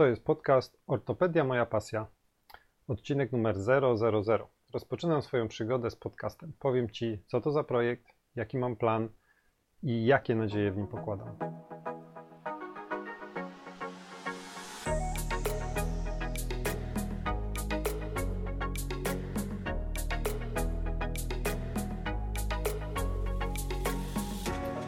To jest podcast Ortopedia Moja Pasja. Odcinek numer 000. Rozpoczynam swoją przygodę z podcastem. Powiem Ci, co to za projekt, jaki mam plan i jakie nadzieje w nim pokładam.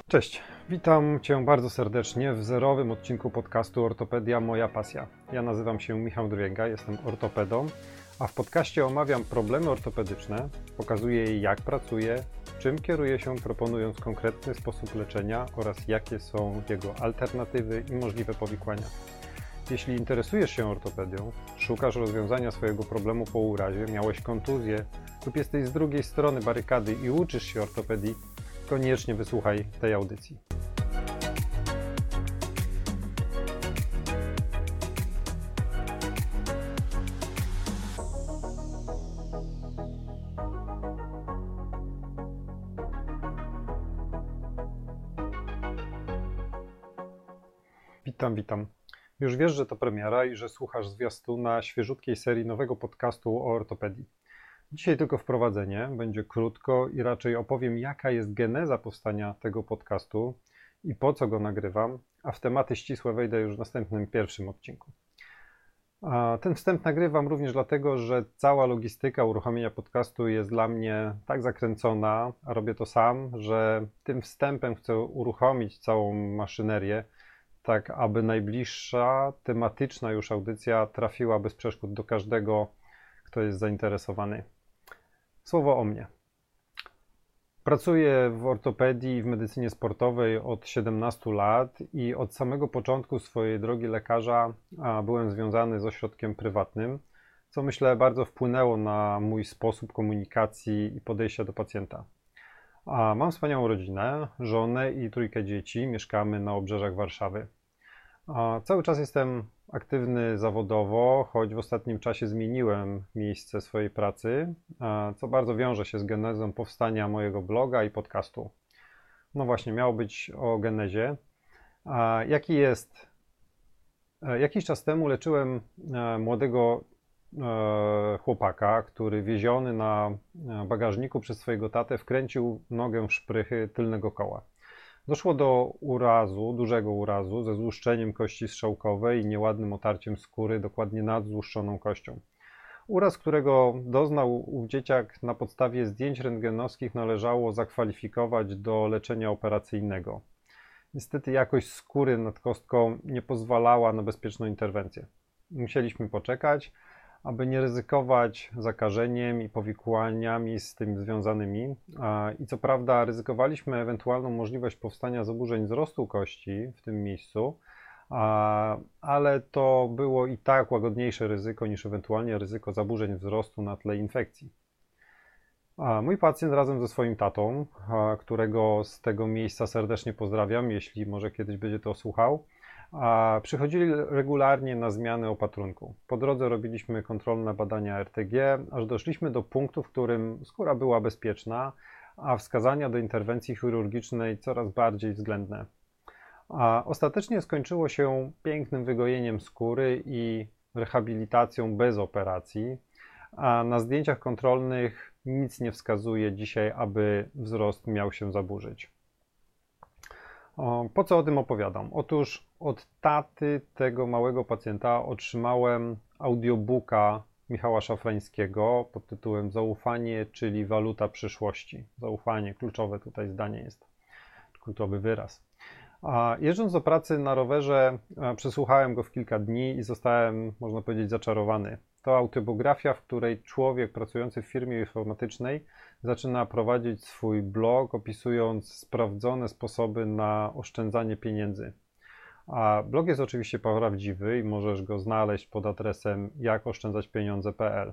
Cześć, witam Cię bardzo serdecznie w zerowym odcinku podcastu Ortopedia Moja Pasja. Ja nazywam się Michał Drwięga, jestem ortopedą, a w podcaście omawiam problemy ortopedyczne, pokazuję jak pracuję, czym kieruję się proponując konkretny sposób leczenia oraz jakie są jego alternatywy i możliwe powikłania. Jeśli interesujesz się ortopedią, szukasz rozwiązania swojego problemu po urazie, miałeś kontuzję lub jesteś z drugiej strony barykady i uczysz się ortopedii, koniecznie wysłuchaj tej audycji. Witam, witam. Już wiesz, że to premiera i że słuchasz zwiastuna świeżutkiej serii nowego podcastu o ortopedii. Dzisiaj tylko wprowadzenie, będzie krótko i raczej opowiem, jaka jest geneza powstania tego podcastu i po co go nagrywam, a w tematy ścisłe wejdę już w następnym pierwszym odcinku. A ten wstęp nagrywam również dlatego, że cała logistyka uruchomienia podcastu jest dla mnie tak zakręcona, a robię to sam, że tym wstępem chcę uruchomić całą maszynerię, tak aby najbliższa tematyczna już audycja trafiła bez przeszkód do każdego, kto jest zainteresowany. Słowo o mnie. Pracuję w ortopedii i w medycynie sportowej od 17 lat i od samego początku swojej drogi lekarza byłem związany z ośrodkiem prywatnym, co myślę bardzo wpłynęło na mój sposób komunikacji i podejścia do pacjenta. A mam wspaniałą rodzinę, żonę i trójkę dzieci. Mieszkamy na obrzeżach Warszawy. A cały czas jestem aktywny zawodowo, choć w ostatnim czasie zmieniłem miejsce swojej pracy, co bardzo wiąże się z genezą powstania mojego bloga i podcastu. No właśnie, miało być o genezie. Jaki jest? E, jakiś czas temu leczyłem e, młodego e, chłopaka, który wieziony na bagażniku przez swojego tatę wkręcił nogę w szprychy tylnego koła. Doszło do urazu, dużego urazu, ze złuszczeniem kości strzałkowej i nieładnym otarciem skóry dokładnie nad złuszczoną kością. Uraz, którego doznał ów dzieciak na podstawie zdjęć rentgenowskich należało zakwalifikować do leczenia operacyjnego. Niestety jakość skóry nad kostką nie pozwalała na bezpieczną interwencję. Musieliśmy poczekać, aby nie ryzykować zakażeniem i powikłaniami z tym związanymi. I co prawda ryzykowaliśmy ewentualną możliwość powstania zaburzeń wzrostu kości w tym miejscu, ale to było i tak łagodniejsze ryzyko niż ewentualnie ryzyko zaburzeń wzrostu na tle infekcji. Mój pacjent razem ze swoim tatą, którego z tego miejsca serdecznie pozdrawiam, jeśli może kiedyś będzie to słuchał, przychodzili regularnie na zmiany opatrunku. Po drodze robiliśmy kontrolne badania RTG, aż doszliśmy do punktu, w którym skóra była bezpieczna, a wskazania do interwencji chirurgicznej coraz bardziej względne. Ostatecznie skończyło się pięknym wygojeniem skóry i rehabilitacją bez operacji, a na zdjęciach kontrolnych nic nie wskazuje dzisiaj, aby wzrost miał się zaburzyć. Po co o tym opowiadam? Otóż od taty tego małego pacjenta otrzymałem audiobooka Michała Szafrańskiego pod tytułem Zaufanie, czyli waluta przyszłości. Zaufanie, kluczowe tutaj zdanie jest, kluczowy wyraz. A jeżdżąc do pracy na rowerze, przesłuchałem go w kilka dni i zostałem, można powiedzieć, zaczarowany. To autobiografia, w której człowiek pracujący w firmie informatycznej zaczyna prowadzić swój blog, opisując sprawdzone sposoby na oszczędzanie pieniędzy. A blog jest oczywiście prawdziwy i możesz go znaleźć pod adresem jakoszczędzaćpieniądze.pl.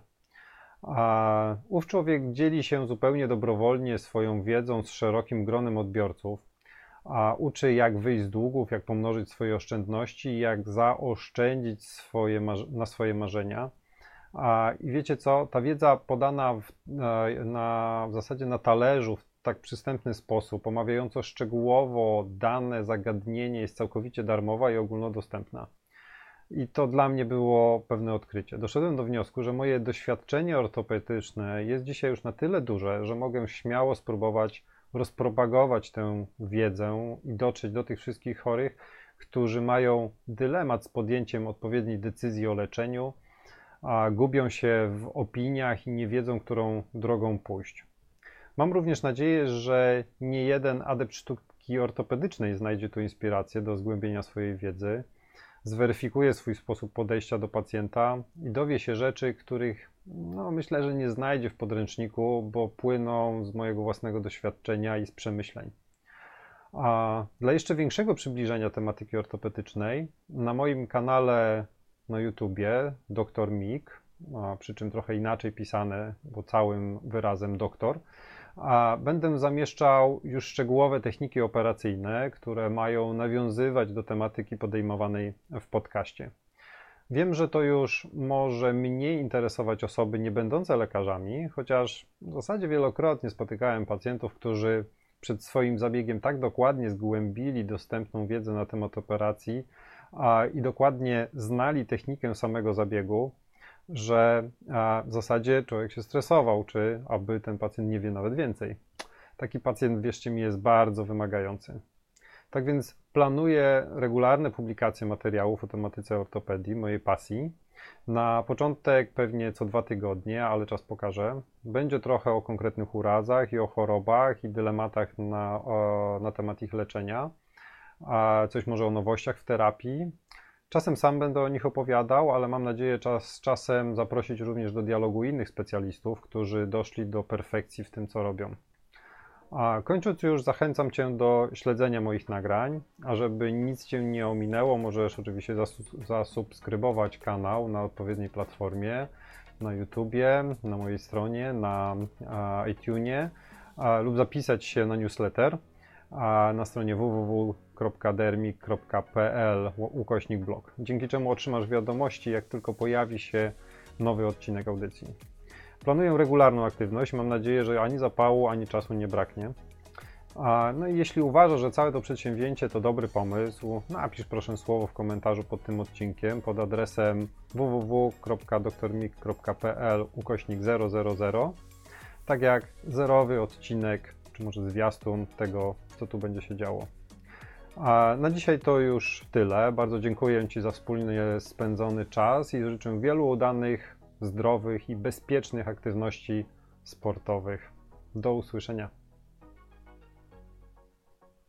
A ów człowiek dzieli się zupełnie dobrowolnie swoją wiedzą z szerokim gronem odbiorców, a uczy jak wyjść z długów, jak pomnożyć swoje oszczędności, jak zaoszczędzić swoje, na swoje marzenia. I wiecie co? Ta wiedza podana w, na, w zasadzie na talerzu w tak przystępny sposób, omawiająco szczegółowo dane zagadnienie jest całkowicie darmowa i ogólnodostępna. I to dla mnie było pewne odkrycie. Doszedłem do wniosku, że moje doświadczenie ortopedyczne jest dzisiaj już na tyle duże, że mogę śmiało spróbować rozpropagować tę wiedzę i dotrzeć do tych wszystkich chorych, którzy mają dylemat z podjęciem odpowiedniej decyzji o leczeniu, a gubią się w opiniach i nie wiedzą, którą drogą pójść. Mam również nadzieję, że nie jeden adept sztuki ortopedycznej znajdzie tu inspirację do zgłębienia swojej wiedzy, zweryfikuje swój sposób podejścia do pacjenta i dowie się rzeczy, których no, myślę, że nie znajdzie w podręczniku, bo płyną z mojego własnego doświadczenia i z przemyśleń. A dla jeszcze większego przybliżenia tematyki ortopedycznej, na moim kanale na YouTubie Dr. Mik, przy czym trochę inaczej pisane, bo całym wyrazem doktor, a będę zamieszczał już szczegółowe techniki operacyjne, które mają nawiązywać do tematyki podejmowanej w podcaście. Wiem, że to już może mniej interesować osoby nie będące lekarzami, chociaż w zasadzie wielokrotnie spotykałem pacjentów, którzy przed swoim zabiegiem tak dokładnie zgłębili dostępną wiedzę na temat operacji i dokładnie znali technikę samego zabiegu, że w zasadzie człowiek się stresował, czy aby ten pacjent nie wie nawet więcej. Taki pacjent, wierzcie mi, jest bardzo wymagający. Tak więc planuję regularne publikacje materiałów o tematyce ortopedii, mojej pasji. Na początek pewnie co dwa tygodnie, ale czas pokaże. Będzie trochę o konkretnych urazach i o chorobach i dylematach na, o, na temat ich leczenia. Coś może o nowościach w terapii. Czasem sam będę o nich opowiadał, ale mam nadzieję czas czasem zaprosić również do dialogu innych specjalistów, którzy doszli do perfekcji w tym, co robią. A kończąc już, zachęcam Cię do śledzenia moich nagrań, a żeby nic Cię nie ominęło, możesz oczywiście zasubskrybować kanał na odpowiedniej platformie, na YouTubie, na mojej stronie, na iTunesie lub zapisać się na newsletter na stronie www.dermik.pl ukośnik blog, dzięki czemu otrzymasz wiadomości, jak tylko pojawi się nowy odcinek audycji. Planuję regularną aktywność. Mam nadzieję, że ani zapału, ani czasu nie braknie. No i jeśli uważasz, że całe to przedsięwzięcie to dobry pomysł, napisz proszę słowo w komentarzu pod tym odcinkiem pod adresem www.doktormik.pl ukośnik 000 tak jak zerowy odcinek, czy może zwiastun tego, co tu będzie się działo. A na dzisiaj to już tyle. Bardzo dziękuję Ci za wspólnie spędzony czas i życzę wielu udanych zdrowych i bezpiecznych aktywności sportowych. Do usłyszenia.